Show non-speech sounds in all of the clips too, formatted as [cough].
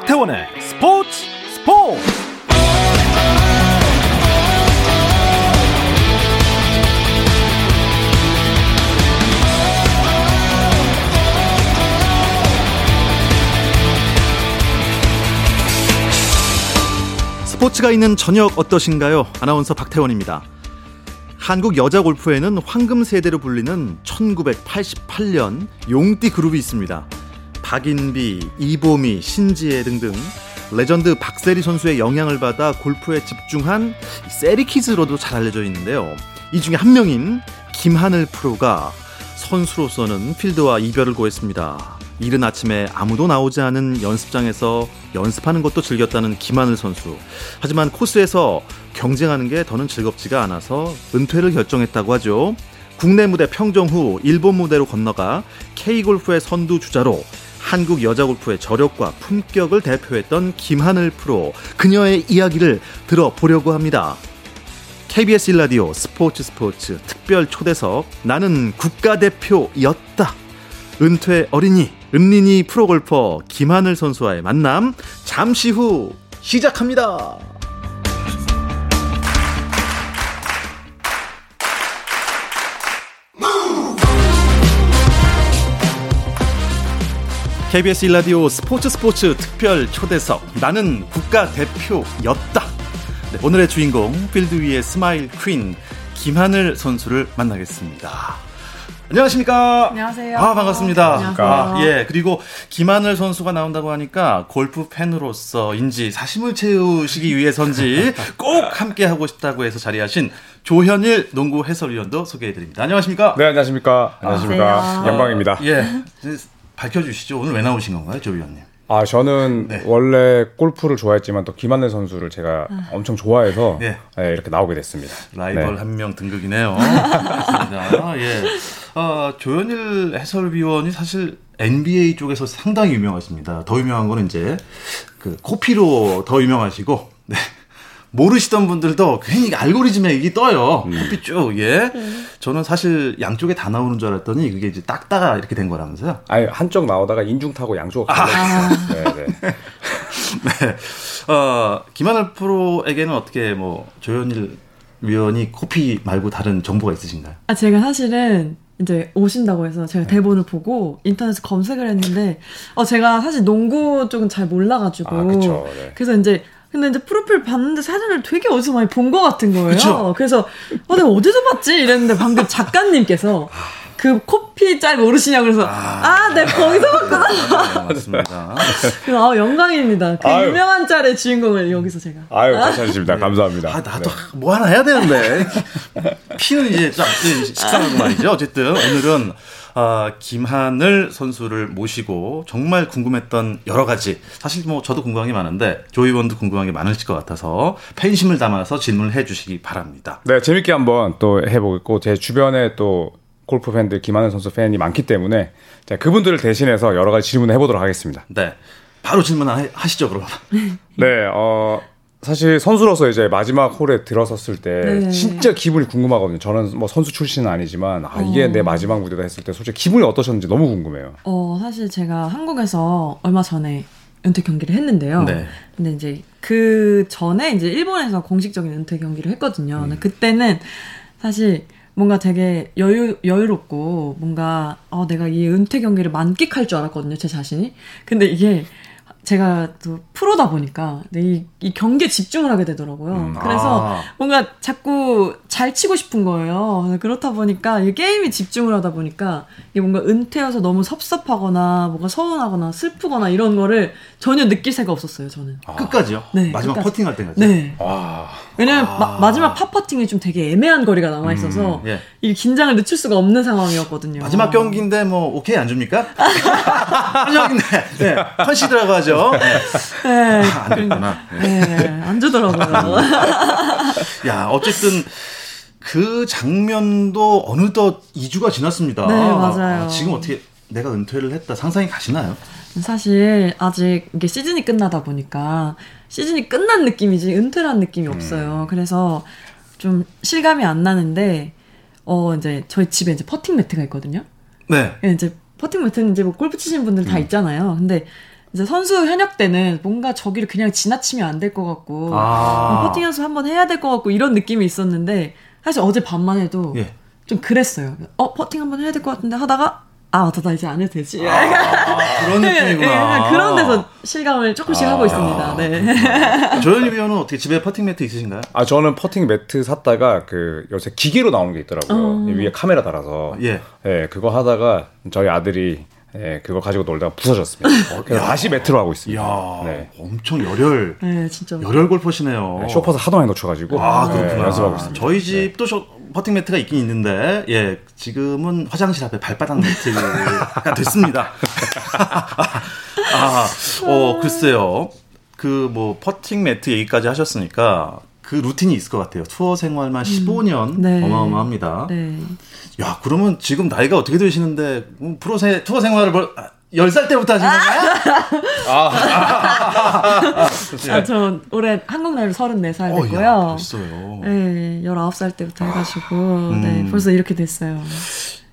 박태원의 스포츠 스포츠 스포츠가 있는 저녁 어떠신가요? 아나운서 박태원입니다. 한국 여자 골프에는 황금 세대로 불리는 1988년 용띠 그룹이 있습니다. 박인비, 이보미, 신지혜 등등 레전드 박세리 선수의 영향을 받아 골프에 집중한 세리키즈로도 잘 알려져 있는데요. 이 중에 한 명인 김하늘 프로가 선수로서는 필드와 이별을 고했습니다. 이른 아침에 아무도 나오지 않은 연습장에서 연습하는 것도 즐겼다는 김하늘 선수. 하지만 코스에서 경쟁하는 게 더는 즐겁지가 않아서 은퇴를 결정했다고 하죠. 국내 무대 평정 후 일본 무대로 건너가 K골프의 선두 주자로 한국 여자 골프의 저력과 품격을 대표했던 김하늘 프로. 그녀의 이야기를 들어보려고 합니다. KBS 일라디오 스포츠 스포츠 특별 초대석 나는 국가대표였다. 은퇴 어린이 은린이 프로골퍼 김하늘 선수와의 만남 잠시 후 시작합니다. KBS 1라디오 스포츠 스포츠 특별 초대석 나는 국가대표였다. 네, 오늘의 주인공 필드 위의 스마일 퀸 김하늘 선수를 만나겠습니다. 안녕하십니까. 안녕하세요. 아, 반갑습니다. 안녕하세요. 아, 예. 그리고 김하늘 선수가 나온다고 하니까 골프 팬으로서,인지 사심을 채우시기 위해서인지 [laughs] 꼭 함께 하고 싶다고 해서 자리하신 조현일 농구 해설위원도 소개해 드립니다. 안녕하십니까? 네, 안녕하십니까. 안녕하십니까. 안녕하세요. 영광입니다. 예. [laughs] 밝혀주시죠. 오늘 왜 나오신 건가요, 조 위원님? 아, 저는 네. 원래 골프를 좋아했지만 또 김한늘 선수를 제가 엄청 좋아해서 네. 네, 이렇게 나오게 됐습니다. 라이벌 네. 한명 등극이네요. 그렇습니다. 예. 어, 조현일 해설위원이 사실 NBA 쪽에서 상당히 유명하십니다. 더 유명한 거는 이제 그 코피로 더 유명하시고, 네. 모르시던 분들도 괜히 알고리즘에 이게 떠요. 음. 코피 쭉, 예. 저는 사실 양쪽에 다 나오는 줄 알았더니 그게 이제 딱따가 이렇게 된 거라면서요. 아니, 한쪽 나오다가 인중 타고 양쪽 아. 네, 네. [laughs] 네. 어, 김하늘 프로에게는 어떻게 뭐 조현일 위원이 코피 말고 다른 정보가 있으신가요? 아, 제가 사실은 이제 오신다고 해서 네. 제가 대본을 보고 인터넷에 검색을 했는데, 어, 제가 사실 농구 쪽은 잘 몰라가지고. 아, 그쵸, 네. 그래서 이제, 근데 이제 프로필 봤는데 사진을 되게 어디서 많이 본 것 같은 거예요. 그쵸? 그래서, 어, 내가 어디서 봤지? 이랬는데 방금 작가님께서 그 코피 짤 모르시냐고 그래서, 아, 내가 거기서 봤구나. 네, 맞습니다. 그래서 아, 영광입니다. 그 아유. 유명한 짤의 주인공을 여기서 제가. 아유, 괜찮으십니다. 감사합니다. 아, 나도 네. 뭐 하나 해야 되는데. [laughs] 피는 이제 좀 식상하고 말이죠. 어쨌든 오늘은 어, 김하늘 선수를 모시고 정말 궁금했던 여러 가지 사실 뭐 저도 궁금한 게 많은데 조이원도 궁금한 게 많으실 것 같아서 팬심을 담아서 질문을 해주시기 바랍니다. 네, 재밌게 한번 또 해보고 제 주변에 또 골프 팬들 김한늘 선수 팬이 많기 때문에 제가 그분들을 대신해서 여러 가지 질문을 해보도록 하겠습니다. 네, 바로 질문 하- 하시죠 그럼. [laughs] 네, 어, 사실 선수로서 이제 마지막 홀에 들어섰을 때 네. 진짜 기분이 궁금하거든요. 저는 뭐 선수 출신은 아니지만 아, 이게 어. 내 마지막 무대다 했을 때 솔직히 기분이 어떠셨는지 너무 궁금해요. 어, 사실 제가 한국에서 얼마 전에 은퇴 경기를 했는데요. 네. 근데 이제 그 전에 이제 일본에서 공식적인 은퇴 경기를 했거든요. 음. 근데 그때는 사실 뭔가 되게 여유, 여유롭고 뭔가, 어, 내가 이 은퇴 경기를 만끽할 줄 알았거든요. 제 자신이. 근데 이게 제가 또 프로다 보니까 이, 이 경기에 집중을 하게 되더라고요. 음, 그래서 아. 뭔가 자꾸 잘 치고 싶은 거예요. 그렇다 보니까 이 게임에 집중을 하다 보니까 이게 뭔가 은퇴여서 너무 섭섭하거나 뭔가 서운하거나 슬프거나 이런 거를 전혀 느낄 새가 없었어요. 저는. 끝까지요? 네, 마지막 끝까지. 퍼팅할 때까지. 네. 와, 왜냐면 아. 마, 마지막 팝퍼팅이 좀 되게 애매한 거리가 남아 있어서 음, 예. 이 긴장을 늦출 수가 없는 상황이었거든요. 마지막 경기인데 뭐 오케이 안 줍니까? [laughs] 네, 컨시드라고 하죠. 네. 네. 아, 안 됐구나. 네, 안 주더라고요. 야, 어쨌든 그 장면도 어느덧 2주가 지났습니다. 네, 맞아요. 아, 지금 어떻게 내가 은퇴를 했다 상상이 가시나요? 사실 아직 이게 시즌이 끝나다 보니까 시즌이 끝난 느낌이지 은퇴란 느낌이 음. 없어요. 그래서 좀 실감이 안 나는데 어 이제 저희 집에 이제 퍼팅 매트가 있거든요. 네. 예, 이제 퍼팅 매트는 이제 뭐 골프 치시는 분들 다 있잖아요. 근데 이제 선수 현역 때는 뭔가 저기를 그냥 지나치면 안 될 것 같고 아. 퍼팅 연습 한번 해야 될 것 같고 이런 느낌이 있었는데 사실 어제 밤만 해도 예. 좀 그랬어요. 어 퍼팅 한번 해야 될 것 같은데 하다가 아 맞다 나 이제 안 해도 되지. 아, 그런 예, 느낌이구나. 예, 그런 데서 실감을 조금씩 하고 있습니다. 네. [laughs] 조현일 위원은 어떻게 집에 퍼팅 매트 있으신가요? 아 저는 퍼팅 매트 샀다가 그 요새 기계로 나오는 게 있더라고요. 어. 위에 카메라 달아서 예. 예, 그거 하다가 저희 아들이 예, 그거 가지고 놀다가 부서졌습니다. 그래서 다시 매트로 하고 있습니다. 이야, 네. 엄청 열혈, 네, 진짜. 열혈 골퍼시네요. 네, 쇼퍼서 하도 많이 놓쳐가지고 아, 예, 그렇구나. 연습하고 있습니다. 저희 집도 쇼, 퍼팅 매트가 있긴 있는데, 예, 지금은 화장실 앞에 발바닥 매트가 됐습니다. [laughs] 아, 어, 글쎄요. 그 뭐 퍼팅 매트 얘기까지 하셨으니까 그 루틴이 있을 것 같아요. 투어 생활만 15년 네. 어마어마합니다. 네. 야, 그러면 지금 나이가 어떻게 되시는데 음, 프로 세, 투어 생활을 벌, 아, 10살 때부터 하신 건가요? 아, 전 올해 한국 나이로 34살 어, 됐고요. 야, 벌써요. 네, 19살 때부터 해가지고, 음. 네, 벌써 이렇게 됐어요.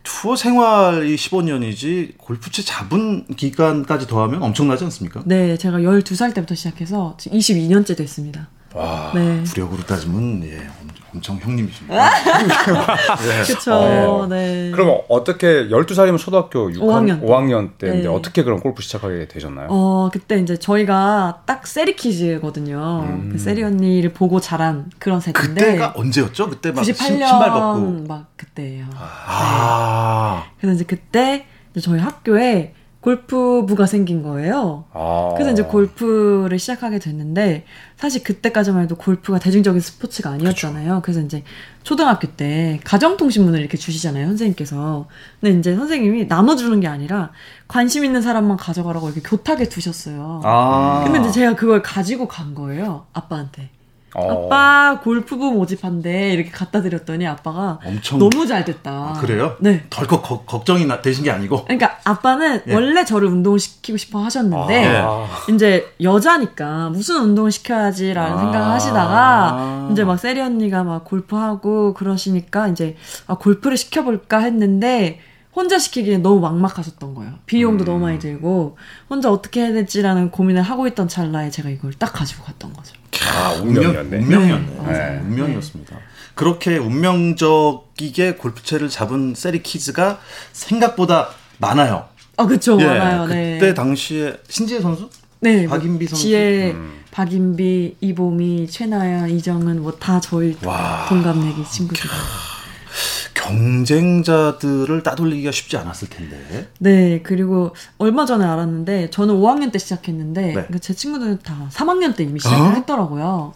투어 생활이 15년이지 골프채 잡은 기간까지 더하면 엄청나지 않습니까? 네, 제가 12살 때부터 시작해서 지금 22년째 됐습니다. 와, 네. 구력으로 따지면 예, 엄- 엄청 형님이십니다. [laughs] 그쵸, 네. 그럼 어떻게 12살이면 초등학교 6학년, 5학년 때. 5학년 때인데 네. 어떻게 그럼 골프 시작하게 되셨나요? 어, 그때 이제 저희가 딱 세리 키즈거든요. 음. 그 세리 언니를 보고 자란 그런 세대인데. 그때가 언제였죠? 그때 막 신- 98년 신발 벗고. 막 그때예요. 아, 그래서 이제 그때 이제 저희 학교에 골프부가 생긴 거예요. 아. 그래서 이제 골프를 시작하게 됐는데 사실 그때까지만 해도 골프가 대중적인 스포츠가 아니었잖아요. 그래서 이제 초등학교 때 가정통신문을 이렇게 주시잖아요, 선생님께서. 근데 이제 선생님이 나눠주는 게 아니라 관심 있는 사람만 가져가라고 이렇게 교탁에 두셨어요. 아. 근데 이제 제가 그걸 가지고 간 거예요, 아빠한테. 어. 아빠 골프부 모집한데 이렇게 갖다 드렸더니 아빠가 엄청 너무 잘 됐다. 아, 그래요? 네. 덜컥 거- 걱정이 나, 되신 게 아니고. 그러니까 아빠는 예. 원래 저를 운동을 시키고 싶어 하셨는데 아. 이제 여자니까 무슨 운동을 시켜야지라는 아. 생각을 하시다가 이제 막 세리 언니가 막 골프하고 그러시니까 이제 아 골프를 시켜볼까 했는데 혼자 시키기엔 너무 막막하셨던 거예요. 비용도 너무 많이 들고 혼자 어떻게 해야 될지라는 고민을 하고 있던 찰나에 제가 이걸 딱 가지고 갔던 거죠. 아, 운명, 운명이었네. 운명이었네. 네, 맞아요. 운명이었습니다. 그렇게 운명적이게 골프채를 잡은 세리 키즈가 생각보다 많아요. 아 그쵸 예, 많아요. 그때 네. 당시에 신지혜 선수? 네, 뭐 박인비 선수? 지혜, 음. 박인비, 이보미, 최나연, 이정은 뭐 다 저희 와. 동갑내기 친구들. 경쟁자들을 따돌리기가 쉽지 않았을 텐데. 네, 그리고 얼마 전에 알았는데 저는 5학년 때 시작했는데 네. 그러니까 제 친구들은 다 3학년 때 이미 시작을 어? 했더라고요.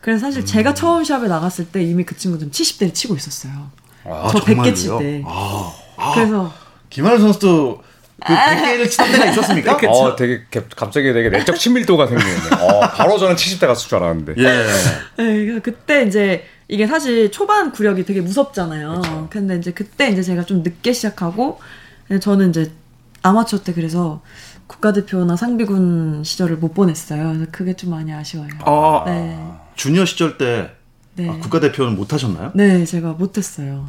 그래서 사실 음. 제가 처음 시합에 나갔을 때 이미 그 친구들은 70대를 치고 있었어요. 아, 저 정말로요? 100개 칠 때. 아, 아, 그래서 김하늘 선수도 그 100개를 치던 때가 있었습니까? 어, 되게 개- 갑자기 되게 내적 친밀도가 생기네. [laughs] 어, 바로 저는 70대 갔을 줄 알았는데. 예. 네, 그래서 그때 이제 이게 사실 초반 구력이 되게 무섭잖아요. 근데 이제 그때 이제 제가 좀 늦게 시작하고 저는 이제 아마추어 때 그래서 국가대표나 상비군 시절을 못 보냈어요. 그래서 그게 좀 많이 아쉬워요. 아, 네. 주니어 시절 때 네. 아, 국가대표는 못 하셨나요? 네, 제가 못 했어요.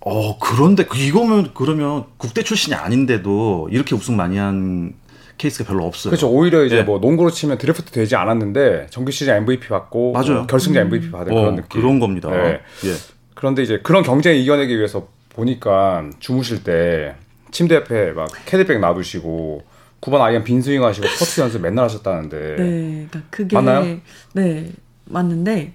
어, 그런데 그- 이거면 그러면 국대 출신이 아닌데도 이렇게 우승 많이 한 케이스가 별로 없어요. 그렇죠. 오히려 이제 예. 뭐 농구로 치면 드래프트 되지 않았는데 정규 시즌 MVP 받고 맞아요. 뭐 결승전 MVP 받은 어, 그런 느낌. 그런 겁니다. 네. 예. 그런데 이제 그런 경쟁을 이겨내기 위해서 보니까 주무실 때 침대 옆에 막 캐디백 놔두시고 9번 아이언 빈스윙 하시고 퍼트 연습 맨날 하셨다는데 네, 그러니까 그게 맞나요? 네 맞는데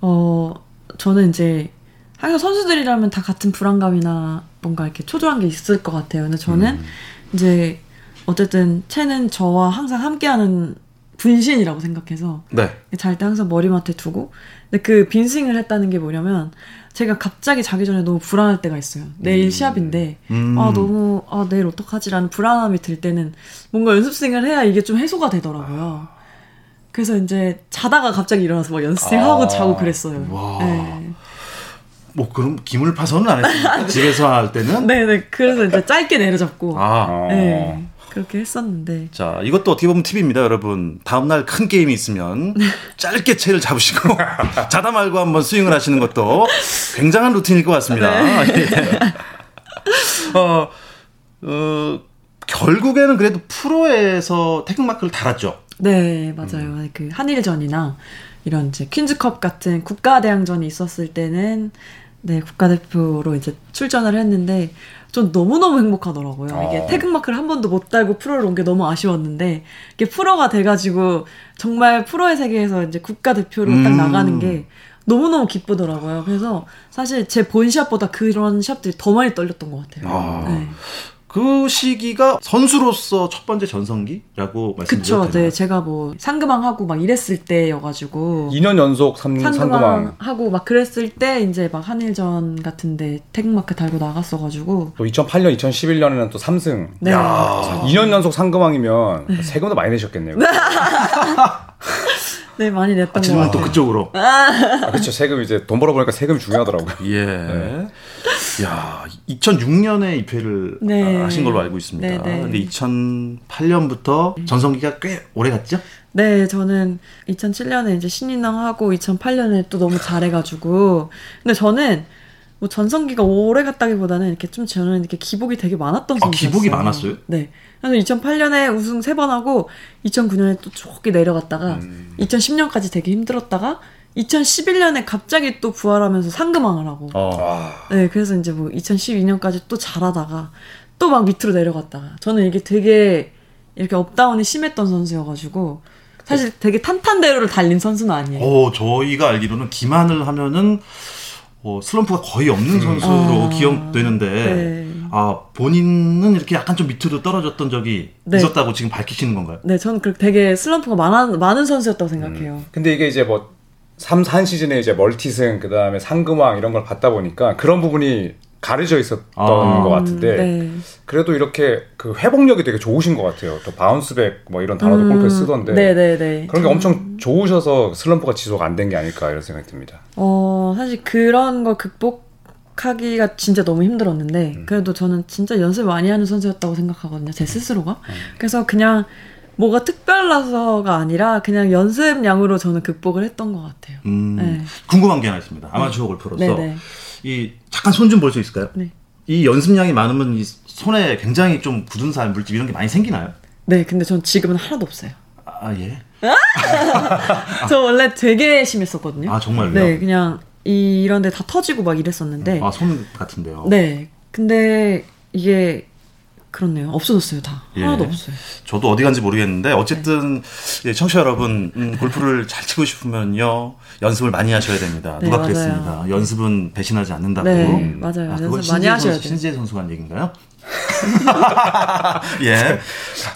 어 저는 이제 항상 선수들이라면 다 같은 불안감이나 뭔가 이렇게 초조한 게 있을 것 같아요. 근데 저는 음. 이제 어쨌든 채는 저와 항상 함께하는 분신이라고 생각해서 네. 잘 때 항상 머리맡에 두고 근데 그 빈스윙을 했다는 게 뭐냐면 제가 갑자기 자기 전에 너무 불안할 때가 있어요. 내일 시합인데 음. 아 너무 아 내일 어떡하지라는 불안함이 들 때는 뭔가 연습 스윙을 해야 이게 좀 해소가 되더라고요. 그래서 이제 자다가 갑자기 일어나서 막 연습 스윙 하고 아. 자고 그랬어요. 와. 네. 뭐 그럼 기물 파손은 안 했습니까? 집에서 할 때는? [laughs] 네, 네. 그래서 이제 짧게 내려잡고 아. 어. 네. 그렇게 했었는데 자, 이것도 어떻게 보면 팁입니다, 여러분. 다음날 큰 게임이 있으면 짧게 채를 잡으시고 [laughs] 자다 말고 한번 스윙을 하시는 것도 굉장한 루틴일 것 같습니다. [laughs] 예. 어, 어, 결국에는 그래도 프로에서 태극마크를 달았죠. 네, 맞아요. 음. 그 한일전이나 이런 이제 퀸즈컵 같은 국가 대항전이 있었을 때는 네, 국가대표로 이제 출전을 했는데 전 너무너무 행복하더라고요. 어. 이게 태극마크를 한 번도 못 달고 프로를 온 게 너무 아쉬웠는데 이게 프로가 돼가지고 정말 프로의 세계에서 이제 국가대표로 음. 딱 나가는 게 너무너무 기쁘더라고요. 그래서 사실 제 본 시합보다 그런 시합들이 더 많이 떨렸던 것 같아요. 아. 네. 그 시기가 선수로서 첫 번째 전성기라고 말씀드렸죠. 그쵸, 네. 제가 뭐 상금왕 하고 막 이랬을 때여가지고 2년 연속 삼, 상금왕 하고 막 그랬을 때 이제 막 한일전 같은데 태극마크 달고 나갔어가지고 또 2008년, 2011년에는 또 3승. 네. 야, 2년 연속 상금왕이면 네. 세금도 많이 내셨겠네요. [laughs] 네, 많이 냈던 아, 질문 또 그쪽으로. 아, 그렇죠. 세금 이제 돈 벌어보니까 세금이 중요하더라고요. 예. 네. 야, 2006년에 입회를 네. 하신 걸로 알고 있습니다. 네, 네. 근데 2008년부터 전성기가 꽤 오래 갔죠? 네, 저는 2007년에 이제 신인왕 하고 2008년에 또 너무 잘해가지고. 근데 저는 뭐 전성기가 오래 갔다기보다는 이렇게 좀 저는 이렇게 기복이 되게 많았던. 아, 기복이 많았어요? 네. 그래서 2008년에 우승 세 번 하고 2009년에 또 조기 내려갔다가 음. 2010년까지 되게 힘들었다가 2011년에 갑자기 또 부활하면서 상금왕을 하고. 어. 네, 그래서 이제 뭐 2012년까지 또 잘하다가 또 막 밑으로 내려갔다가 저는 이게 되게 이렇게 up down이 심했던 선수여가지고 사실 되게 탄탄대로를 달린 선수는 아니에요. 어, 저희가 알기로는 기만을 하면은 어, 슬럼프가 거의 없는 선수로 아, 기억되는데 네. 아 본인은 이렇게 약간 좀 밑으로 떨어졌던 적이 네. 있었다고 지금 밝히시는 건가요? 네, 저는 그 되게 슬럼프가 많은 많은 선수였다고 생각해요. 음. 근데 이게 이제 뭐 3, 4 시즌에 이제 multi승, 그 다음에 상금왕 이런 걸 받다 보니까 그런 부분이 가려져 있었던 아, 것 같은데 네. 그래도 이렇게 그 회복력이 되게 좋으신 것 같아요. 또 바운스백 뭐 이런 단어도 음, 골프에 쓰던데 네네네. 네, 네. 그런 게 엄청 좋으셔서 슬럼프가 지속 안 된 게 아닐까 이런 생각이 듭니다. 어 사실 그런 걸 극복하기가 진짜 너무 힘들었는데 음. 그래도 저는 진짜 연습 많이 하는 선수였다고 생각하거든요. 제 스스로가. 음. 그래서 그냥 뭐가 특별라서가 아니라 그냥 연습량으로 저는 극복을 했던 것 같아요. 음, 네. 궁금한 게 하나 있습니다. 아마추어 네. 골프로서 네네. 이 잠깐 손 좀 볼 수 있을까요? 네. 이 연습량이 많으면 이 손에 굉장히 좀 굳은 살 물집 이런 게 많이 생기나요? 네, 근데 전 지금은 하나도 없어요. 아 예. [laughs] 저 원래 되게 심했었거든요. 아 정말요? 네, 그냥 이런 데 다 터지고 막 이랬었는데. 아 손 같은데요. 네, 근데 이게 그렇네요. 없어졌어요, 다. 예. 하나도 없어요. 저도 어디 간지 모르겠는데, 어쨌든, 네. 예, 청취자 여러분, 음, 골프를 잘 치고 싶으면요, 연습을 많이 하셔야 됩니다. 네, 누가 맞아요. 그랬습니다. 연습은 배신하지 않는다고. 네, 맞아요. 아, 연습 많이 하셔야 돼요. 신지혜 선수가 한 얘기인가요? [laughs] 예.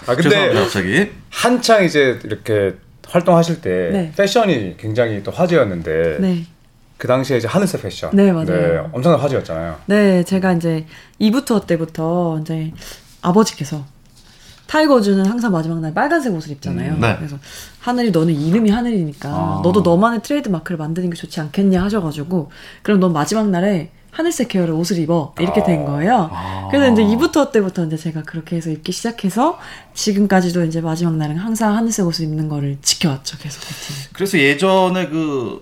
아, 근데, 갑자기. 한창 이제 이렇게 활동하실 때, 네. 패션이 굉장히 또 화제였는데, 네. 그 당시에 이제 하늘색 패션. 네, 맞아요. 네, 엄청난 화제였잖아요. 네, 제가 이제 2부 투어 때부터 이제 아버지께서 타이거즈는 항상 마지막 날 빨간색 옷을 입잖아요. 음, 네. 그래서 하늘이 너는 이름이 하늘이니까 아. 너도 너만의 트레이드 마크를 만드는 게 좋지 않겠냐 하셔가지고 그럼 넌 마지막 날에 하늘색 계열의 옷을 입어 이렇게 아. 된 거예요. 아. 그래서 이제 2부 투어 때부터 이제 제가 그렇게 해서 입기 시작해서 지금까지도 이제 마지막 날은 항상 하늘색 옷을 입는 거를 지켜왔죠 계속. 그래서 예전에 그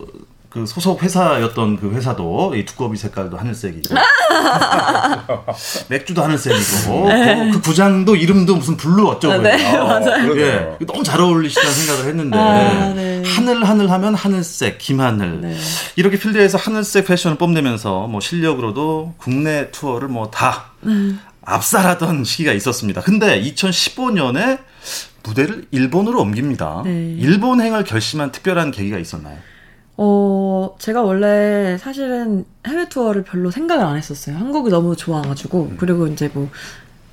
그 소속 회사였던 그 회사도 이 두꺼비 색깔도 하늘색이고 [laughs] 맥주도 하늘색이고 네. 그, 그, 부장도 이름도 무슨 블루 어쩌고 네, [laughs] 맞아요. 예, 너무 잘 어울리시다는 생각을 했는데 아, 네. 하늘 하늘 하면 하늘색 김하늘 네. 이렇게 필드에서 하늘색 패션을 뽐내면서 뭐 실력으로도 국내 투어를 뭐다 음. 압살하던 시기가 있었습니다. 근데 2015년에 무대를 일본으로 옮깁니다. 네. 일본행을 결심한 특별한 계기가 있었나요? 어, 제가 원래 사실은 해외 투어를 별로 생각을 안 했었어요. 한국이 너무 좋아가지고. 음. 그리고 이제 뭐,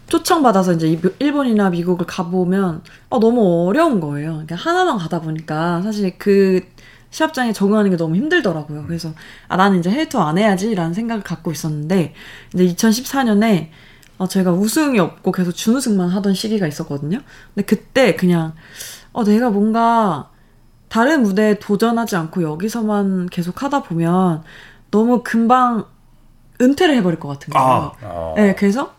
초청받아서 이제 일본이나 미국을 가보면, 어, 너무 어려운 거예요. 그러니까 하나만 가다 보니까 사실 그 시합장에 적응하는 게 너무 힘들더라고요. 그래서, 아, 나는 이제 해외 투어 안 해야지라는 생각을 갖고 있었는데, 이제 2014년에 어, 제가 우승이 없고 계속 준우승만 하던 시기가 있었거든요. 근데 그때 그냥, 어, 내가 뭔가, 다른 무대에 도전하지 않고 여기서만 계속 하다 보면 너무 금방 은퇴를 해버릴 것 같은 거예요. 아. 네, 그래서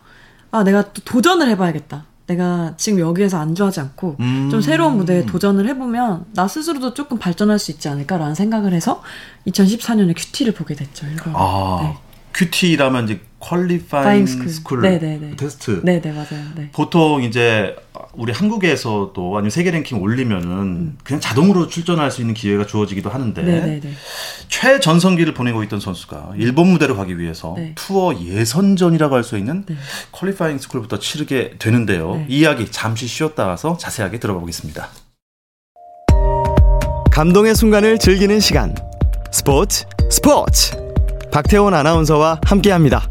아 내가 또 도전을 해봐야겠다. 내가 지금 여기에서 안주하지 않고 음. 좀 새로운 무대에 도전을 해보면 나 스스로도 조금 발전할 수 있지 않을까라는 생각을 해서 2014년에 QT를 보게 됐죠. 아, 네. QT라면 이제 Qualifying School, 네네네. 테스트. 네네 맞아요. 네. 보통 이제 우리 한국에서도 아니면 세계 랭킹 올리면은 음. 그냥 자동으로 출전할 수 있는 기회가 주어지기도 하는데 네네네. 최전성기를 보내고 있던 선수가 일본 무대로 가기 위해서 네. 투어 예선전이라고 할 수 있는 네. 퀄리파잉 스쿨부터 치르게 되는데요. 네. 이 이야기 잠시 쉬었다 와서 자세하게 들어가 보겠습니다. 감동의 순간을 즐기는 시간. 스포츠 스포츠. 박태원 아나운서와 함께합니다.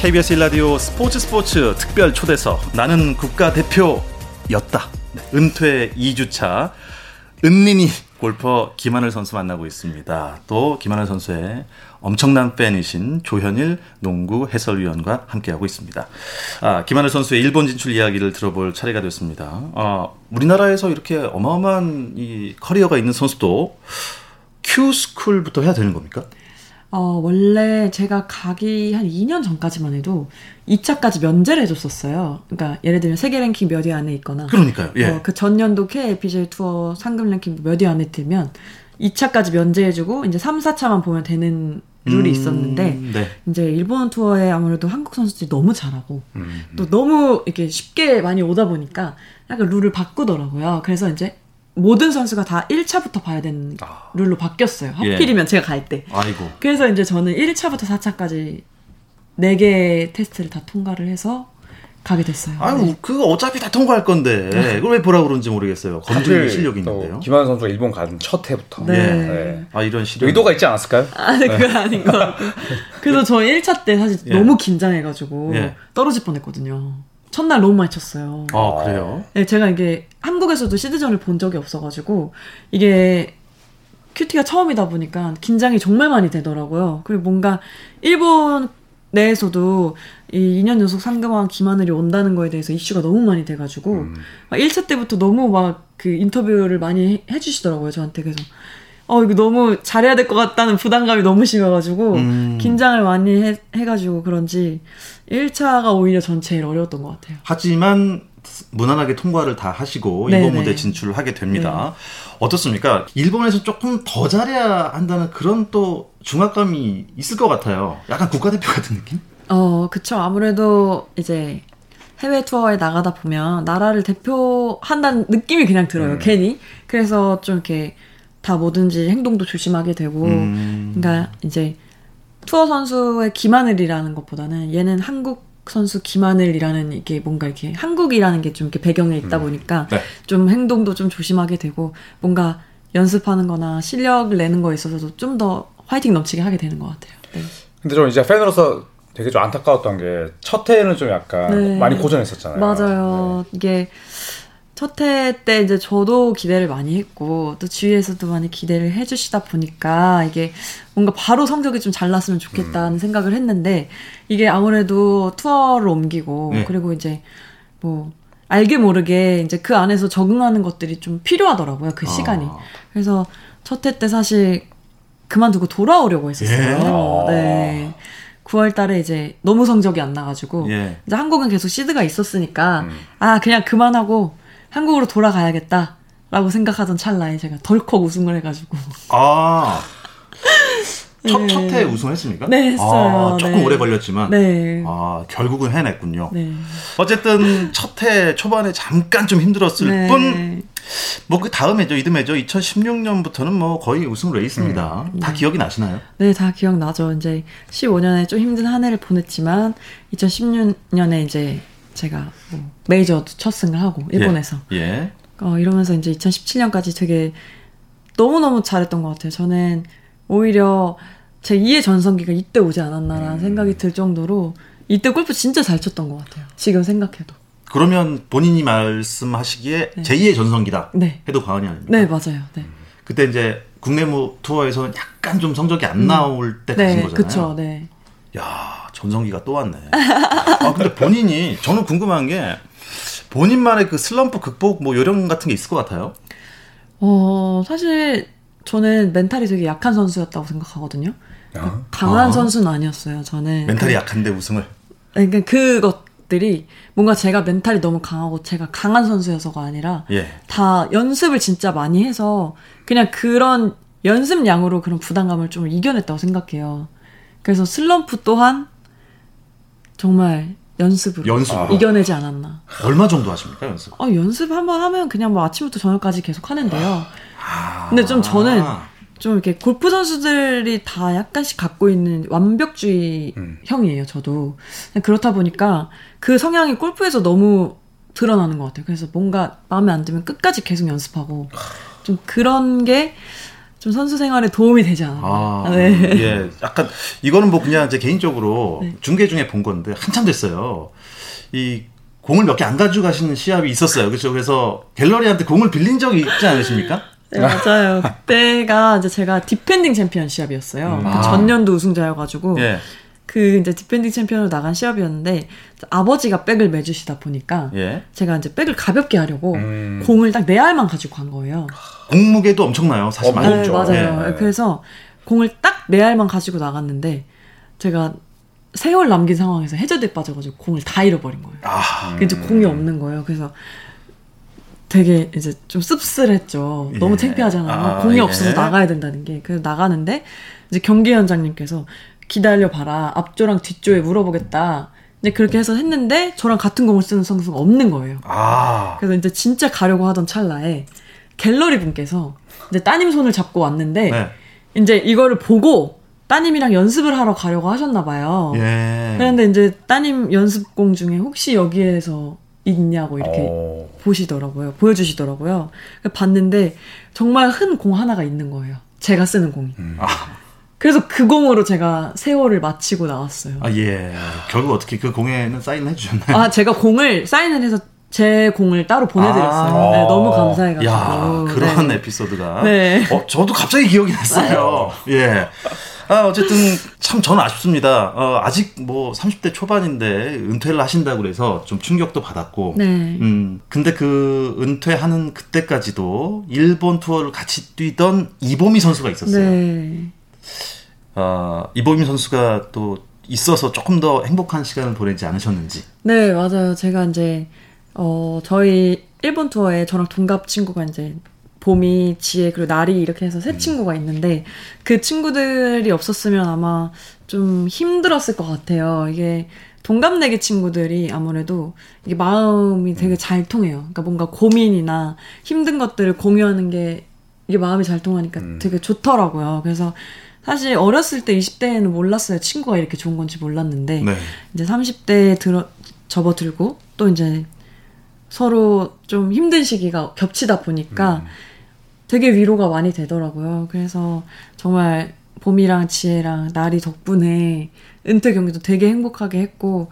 KBS 일라디오 스포츠 스포츠 특별 초대석 나는 국가대표였다. 은퇴 2주차 은린이 골퍼 김하늘 선수 만나고 있습니다. 또 김하늘 선수의 엄청난 팬이신 조현일 농구 해설위원과 함께하고 있습니다. 아, 김하늘 선수의 일본 진출 이야기를 들어볼 차례가 됐습니다. 아, 우리나라에서 이렇게 어마어마한 이 커리어가 있는 선수도 큐스쿨부터 해야 되는 겁니까? 어, 원래 제가 가기 한 2년 전까지만 해도 2차까지 면제를 해줬었어요. 그러니까 예를 들면 세계 랭킹 몇 위 안에 있거나. 그러니까요. 예. 어, 그 전년도 KLPGA 투어 상금 랭킹 몇 위 안에 들면 2차까지 면제해주고 이제 3, 4차만 보면 되는 룰이 음, 있었는데 네. 이제 일본 투어에 아무래도 한국 선수들이 너무 잘하고 음, 또 너무 이렇게 쉽게 많이 오다 보니까 약간 룰을 바꾸더라고요. 그래서 이제 모든 선수가 다 1차부터 봐야 되는 아. 룰로 바뀌었어요. 하필이면 예. 제가 갈 때. 아이고. 그래서 이제 저는 1차부터 4차까지 4개 테스트를 다 통과를 해서 가게 됐어요. 아유, 네. 그거 어차피 다 통과할 건데 그걸 왜 보라 그런지 모르겠어요. 건조기 실력이 있는데요. 김한 선수가 일본 간 첫 해부터. 네. 네. 아 이런 실력. 의도가 있지 않았을까요? 아, 네, 그건 아닌 것 같고. 그래서 저 1차 때 사실 예. 너무 긴장해가지고 예. 떨어질 뻔 했거든요. 첫날 너무 많이 쳤어요. 아, 그래요? 네, 제가 이게 한국에서도 시드전을 본 적이 없어가지고, 이게 큐티가 처음이다 보니까 긴장이 정말 많이 되더라고요. 그리고 뭔가 일본 내에서도 이 2년 연속 상금왕 김하늘이 온다는 거에 대해서 이슈가 너무 많이 돼가지고, 음. 1차 때부터 너무 막 그 인터뷰를 많이 해주시더라고요, 저한테. 그래서, 어, 이거 너무 잘해야 될 것 같다는 부담감이 너무 심해가지고, 음. 긴장을 많이 해, 해가지고 그런지, 1차가 오히려 전 제일 어려웠던 것 같아요. 하지만 무난하게 통과를 다 하시고 네네. 일본 무대 진출을 하게 됩니다. 네. 어떻습니까? 일본에서 조금 더 잘해야 한다는 그런 또 중압감이 있을 것 같아요. 약간 국가대표 같은 느낌? 어, 그쵸. 아무래도 이제 해외 투어에 나가다 보면 나라를 대표한다는 느낌이 그냥 들어요. 음. 괜히. 그래서 좀 이렇게 다 뭐든지 행동도 조심하게 되고, 음. 그러니까 이제 투어 선수의 김하늘이라는 것보다는 얘는 한국 선수 김하늘이라는 이게 뭔가 이렇게 한국이라는 게 좀 이렇게 배경에 있다 음. 보니까 네. 좀 행동도 좀 조심하게 되고 뭔가 연습하는 거나 실력을 내는 거에 있어서도 좀 더 화이팅 넘치게 하게 되는 것 같아요. 네. 근데 좀 이제 팬으로서 되게 좀 안타까웠던 게 첫 해에는 좀 약간 네. 많이 고전했었잖아요. 맞아요. 네. 이게 첫 해 때 이제 저도 기대를 많이 했고 또 주위에서도 많이 기대를 해주시다 보니까 이게 뭔가 바로 성적이 좀 잘 났으면 좋겠다는 음. 생각을 했는데 이게 아무래도 투어를 옮기고 네. 그리고 이제 뭐 알게 모르게 이제 그 안에서 적응하는 것들이 좀 필요하더라고요 그 아. 시간이 그래서 첫 해 때 사실 그만두고 돌아오려고 했었어요. 예. 네. 9월 달에 이제 너무 성적이 안 나가지고 예. 이제 한국은 계속 시드가 있었으니까 음. 아 그냥 그만하고 한국으로 돌아가야겠다. 라고 생각하던 찰나에 제가 덜컥 우승을 해가지고. 아. 첫, 네. 첫해 우승했습니까? 네, 했어요. 아, 조금 네. 오래 걸렸지만. 네. 아, 결국은 해냈군요. 네. 어쨌든 첫 해 초반에 잠깐 좀 힘들었을 네. 뿐, 뭐 그 다음에죠, 이듬 해죠. 2016년부터는 뭐 거의 우승 레이스입니다. 음. 다 기억이 나시나요? 네, 다 기억나죠. 이제 15년에 좀 힘든 한 해를 보냈지만, 2016년에 이제 제가 뭐 메이저도 첫 승을 하고 일본에서 예. 예. 어, 이러면서 이제 2017년까지 되게 너무 너무 잘했던 것 같아요. 저는 오히려 제 2의 전성기가 이때 오지 않았나라는 음. 생각이 들 정도로 이때 골프 진짜 잘 쳤던 것 같아요. 지금 생각해도. 그러면 본인이 말씀하시기에 네. 제2의 전성기다 네. 해도 과언이 아닙니다. 네 맞아요. 네. 그때 이제 국내 무 투어에서 약간 좀 성적이 안 음. 나올 때 가신 네, 거잖아요. 그렇죠. 네. 야 전성기가 또 왔네. 아 근데 본인이 저는 궁금한 게 본인만의 그 슬럼프 극복 뭐 요령 같은 게 있을 것 같아요. 어 사실 저는 멘탈이 되게 약한 선수였다고 생각하거든요. 아? 강한 아. 선수는 아니었어요. 저는 멘탈이 그, 약한데 우승을. 그러니까 그것들이 뭔가 제가 멘탈이 너무 강하고 제가 강한 선수여서가 아니라 예. 다 연습을 진짜 많이 해서 그냥 그런 연습량으로 그런 부담감을 좀 이겨냈다고 생각해요. 그래서 슬럼프 또한 정말 연습으로 연습으로. 이겨내지 않았나. 얼마 정도 하십니까 연습? 어, 연습 한번 하면 그냥 뭐 아침부터 저녁까지 계속 하는데요. 아. 근데 좀 저는 좀 이렇게 골프 선수들이 다 약간씩 갖고 있는 완벽주의 음. 형이에요. 저도 그렇다 보니까 그 성향이 골프에서 너무 드러나는 것 같아요. 그래서 뭔가 마음에 안 들면 끝까지 계속 연습하고 좀 그런 게 좀 선수 생활에 도움이 되지 않았나. 아, 네. 예. 약간 이거는 뭐 그냥 제 개인적으로 네. 중계 중에 본 건데 한참 됐어요. 이 공을 몇 개 안 가지고 가시는 시합이 있었어요. 그렇죠. 그래서 갤러리한테 공을 빌린 적이 있지 않으십니까? 네, 맞아요. 그때가 이제 제가 디펜딩 챔피언 시합이었어요. 음. 그 아. 전년도 우승자여가지고. 예. 그 이제 디펜딩 챔피언으로 나간 시합이었는데 아버지가 백을 매주시다 보니까 예. 제가 이제 백을 가볍게 하려고 음. 공을 딱 네 알만 가지고 간 거예요. 공무게도 엄청나요, 사실. 어, 네, 맞아요. 예. 그래서 공을 딱 네 알만 가지고 나갔는데 제가 세 홀 남긴 상황에서 해저드에 빠져가지고 공을 다 잃어버린 거예요. 아, 음. 이제 공이 없는 거예요. 그래서 되게 이제 좀 씁쓸했죠. 너무 예. 창피하잖아요. 아, 공이 예. 없어서 나가야 된다는 게. 그래서 나가는데 이제 경기위원장님께서 기다려 봐라. 앞조랑 뒷조에 물어보겠다. 이제 그렇게 해서 했는데 저랑 같은 공을 쓰는 선수가 없는 거예요. 아. 그래서 이제 진짜 가려고 하던 찰나에 갤러리 분께서 이제 따님 손을 잡고 왔는데 네. 이제 이거를 보고 따님이랑 연습을 하러 가려고 하셨나 봐요. 예. 그런데 이제 따님 연습공 중에 혹시 여기에서 있냐고 이렇게 오. 어. 보시더라고요. 보여주시더라고요. 봤는데 정말 흔 공 하나가 있는 거예요. 제가 쓰는 공이. 음. 아. 그래서 그 공으로 제가 세월을 마치고 나왔어요. 아, 예. 결국 어떻게 그 공에는 사인을 해주셨나요? 아, 제가 공을 사인을 해서 제 공을 따로 보내드렸어요. 아~ 네, 너무 감사해가지고. 야, 그런 네. 에피소드가. 네. 어, 저도 갑자기 기억이 났어요. 예. 아, 어쨌든 참 저는 아쉽습니다. 어, 아직 뭐 30대 초반인데 은퇴를 하신다고 그래서 좀 충격도 받았고. 네. 음, 근데 그 은퇴하는 그때까지도 일본 투어를 같이 뛰던 이보미 선수가 있었어요. 네. 어, 이보미 선수가 또 있어서 조금 더 행복한 시간을 보내지 않으셨는지. 네, 맞아요. 제가 이제 어, 저희 일본 투어에 저랑 동갑 친구가 이제 봄이, 지혜, 그리고 날이 이렇게 해서 세 음. 친구가 있는데 그 친구들이 없었으면 아마 좀 힘들었을 것 같아요. 이게 동갑내기 친구들이 아무래도 이게 마음이 되게 음. 잘 통해요. 그러니까 뭔가 고민이나 힘든 것들을 공유하는 게 이게 마음이 잘 통하니까 음. 되게 좋더라고요. 그래서 사실 어렸을 때 20대에는 몰랐어요. 친구가 이렇게 좋은 건지 몰랐는데 네. 이제 30대에 들어 접어들고 또 이제 서로 좀 힘든 시기가 겹치다 보니까 음. 되게 위로가 많이 되더라고요. 그래서 정말 보미랑 지혜랑 나리 덕분에 은퇴 경기도 되게 행복하게 했고,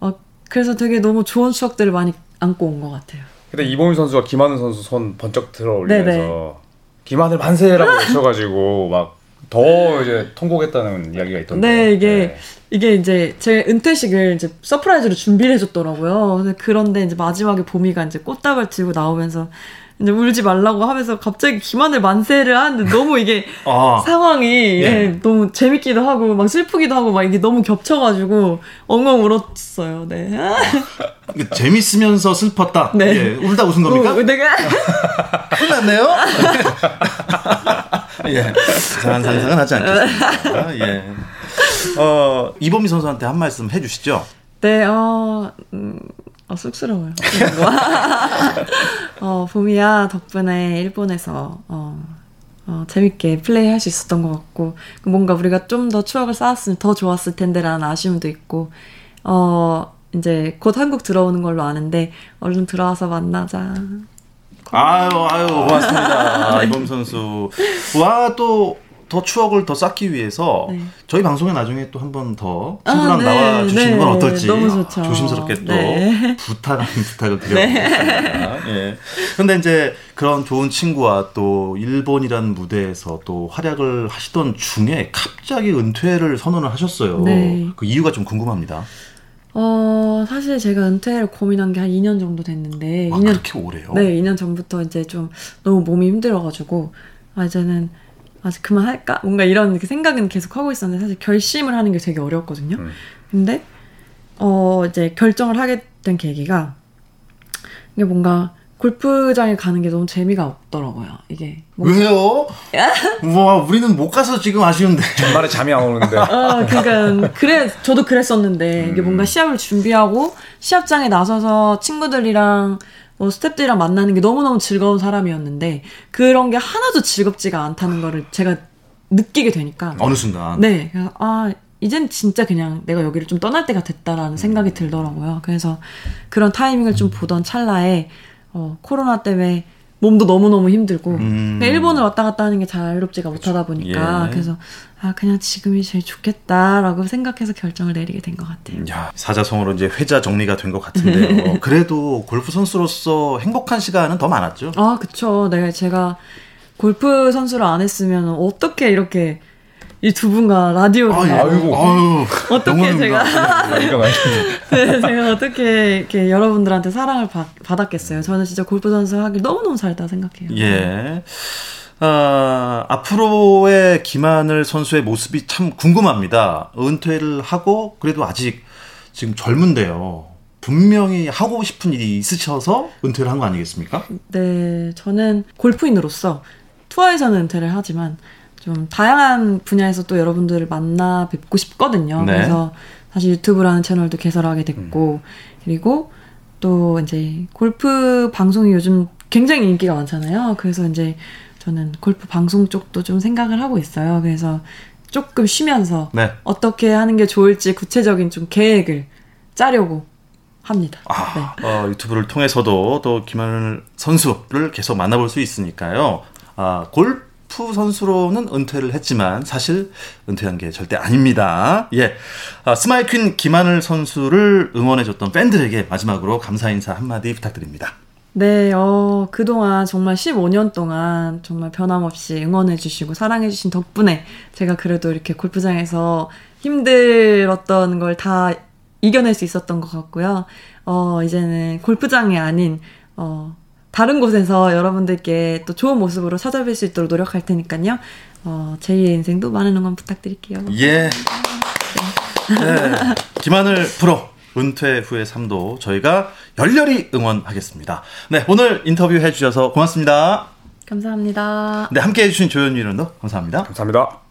어, 그래서 되게 너무 좋은 추억들을 많이 안고 온 것 같아요. 근데 이보미 선수가 김하늘 선수 손 번쩍 들어 올리면서 김하늘 만세라고 [laughs] 외쳐가지고 막 더 이제 통곡했다는 이야기가 있던데. 네, 이게 네. 이게 이제 제 은퇴식을 이제 surprise로 준비를 해줬더라고요. 그런데 이제 마지막에 보미가 이제 꽃다발 들고 나오면서 이제 울지 말라고 하면서 갑자기 기만을 만세를 하는데 너무 이게 [laughs] 아, 상황이 예. 예, 너무 재밌기도 하고 막 슬프기도 하고 막 이게 너무 겹쳐가지고 엉엉 울었어요. 네. [laughs] 재밌으면서 슬펐다. 네. 예, 울다 웃은 겁니까? 어, 내가 [laughs] 큰일 났네요. [laughs] 예, 이상한 상상은 하지 않겠습니다. [laughs] 예. 어, 이범미 선수한테 한 말씀 해 주시죠. 네, 어, 음, 어, 쑥스러워요. [laughs] 어, 봄이야, 덕분에 일본에서, 어, 어, 재밌게 플레이 할 수 있었던 것 같고, 뭔가 우리가 좀 더 추억을 쌓았으면 더 좋았을 텐데라는 아쉬움도 있고, 어, 이제 곧 한국 들어오는 걸로 아는데, 얼른 들어와서 만나자. 아유, 아유, 고맙습니다. [laughs] 이범 선수. 와, 또 더 추억을 더 쌓기 위해서 네. 저희 방송에 나중에 또 한 번 더 친구랑 아, 네. 나와 주시는 네. 건 어떨지 조심스럽게 또 네. [laughs] 부탁 부탁을. 네. 예. 근데 이제 그런 좋은 친구와 또 일본이라는 무대에서 또 활약을 하시던 중에 갑자기 은퇴를 선언을 하셨어요. 네. 그 이유가 좀 궁금합니다. 어, 사실 제가 은퇴를 고민한 게 한 2년 정도 됐는데. 아, 2년, 그렇게 오래요? 네, 2년 전부터 이제 좀 너무 몸이 힘들어가지고, 아, 이제는 아, 그만할까? 뭔가 이런 생각은 계속 하고 있었는데 사실 결심을 하는 게 되게 어려웠거든요. 음. 근데 어 이제 결정을 하게 된 계기가 이게 뭔가 골프장에 가는 게 너무 재미가 없더라고요. 이게 뭔가... 왜요? 와 [laughs] 우리는 못 가서 지금 아쉬운데 전날에 잠이 안 오는데. 어, 그러니까 그래 저도 그랬었는데 음. 이게 뭔가 시합을 준비하고 시합장에 나서서 친구들이랑 뭐 스탭들이랑 만나는 게 너무너무 즐거운 사람이었는데 그런 게 하나도 즐겁지가 않다는 거를 제가 느끼게 되니까 어느 순간 네 그래서 아 이젠 진짜 그냥 내가 여기를 좀 떠날 때가 됐다라는 생각이 들더라고요. 그래서 그런 타이밍을 좀 보던 찰나에 어, 코로나 때문에 몸도 너무너무 힘들고 음. 그러니까 일본을 왔다 갔다 하는 게 자유롭지가 못하다 보니까 예. 그래서 아 그냥 지금이 제일 좋겠다라고 생각해서 결정을 내리게 된 것 같아요. 야, 사자성어로 이제 회자 정리가 된 것 같은데요. [laughs] 그래도 골프 선수로서 행복한 시간은 더 많았죠. 아 그쵸. 내가 제가 골프 선수를 안 했으면 어떻게 이렇게 이 두 분과 라디오를 아이고, 아유, 어떻게 제가 [laughs] 네, 제가 어떻게 이렇게 여러분들한테 사랑을 받, 받았겠어요. 저는 진짜 골프 선수 하길 너무 너무 잘했다 생각해요. 예. 어, 앞으로의 김하늘 선수의 모습이 참 궁금합니다. 은퇴를 하고 그래도 아직 지금 젊은데요. 분명히 하고 싶은 일이 있으셔서 은퇴를 한 거 아니겠습니까? 네, 저는 골프인으로서 투어에서는 은퇴를 하지만 좀 다양한 분야에서 또 여러분들을 만나 뵙고 싶거든요. 네. 그래서 사실 유튜브라는 채널도 개설하게 됐고, 음. 그리고 또 이제 골프 방송이 요즘 굉장히 인기가 많잖아요. 그래서 이제 저는 골프 방송 쪽도 좀 생각을 하고 있어요. 그래서 조금 쉬면서 네. 어떻게 하는 게 좋을지 구체적인 좀 계획을 짜려고 합니다. 아, 네. 어, 유튜브를 통해서도 또 김하늘 선수를 계속 만나볼 수 있으니까요. 아, 골 골프 선수로는 은퇴를 했지만 사실 은퇴한 게 절대 아닙니다. 예. 아, 스마일 퀸 김하늘 선수를 응원해줬던 팬들에게 마지막으로 감사 인사 한마디 부탁드립니다. 네, 어, 그동안 정말 15년 동안 정말 변함없이 응원해주시고 사랑해주신 덕분에 제가 그래도 이렇게 골프장에서 힘들었던 걸 다 이겨낼 수 있었던 것 같고요. 어, 이제는 골프장이 아닌, 어, 다른 곳에서 여러분들께 또 좋은 모습으로 찾아뵐 수 있도록 노력할 테니까요. 어, 제2의 인생도 많은 응원 부탁드릴게요. 예. 네. 네. 김하늘 프로 은퇴 후의 삶도 저희가 열렬히 응원하겠습니다. 네, 오늘 인터뷰 해주셔서 고맙습니다. 감사합니다. 네, 함께 해주신 조현유 의원도 감사합니다. 감사합니다.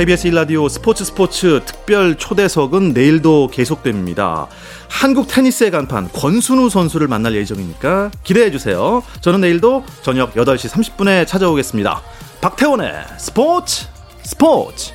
KBS 1라디오 스포츠 스포츠 특별 초대석은 내일도 계속됩니다. 한국 테니스의 간판 권순우 선수를 만날 예정이니까 기대해 주세요. 저는 내일도 저녁 8시 30분에 찾아오겠습니다. 박태원의 스포츠 스포츠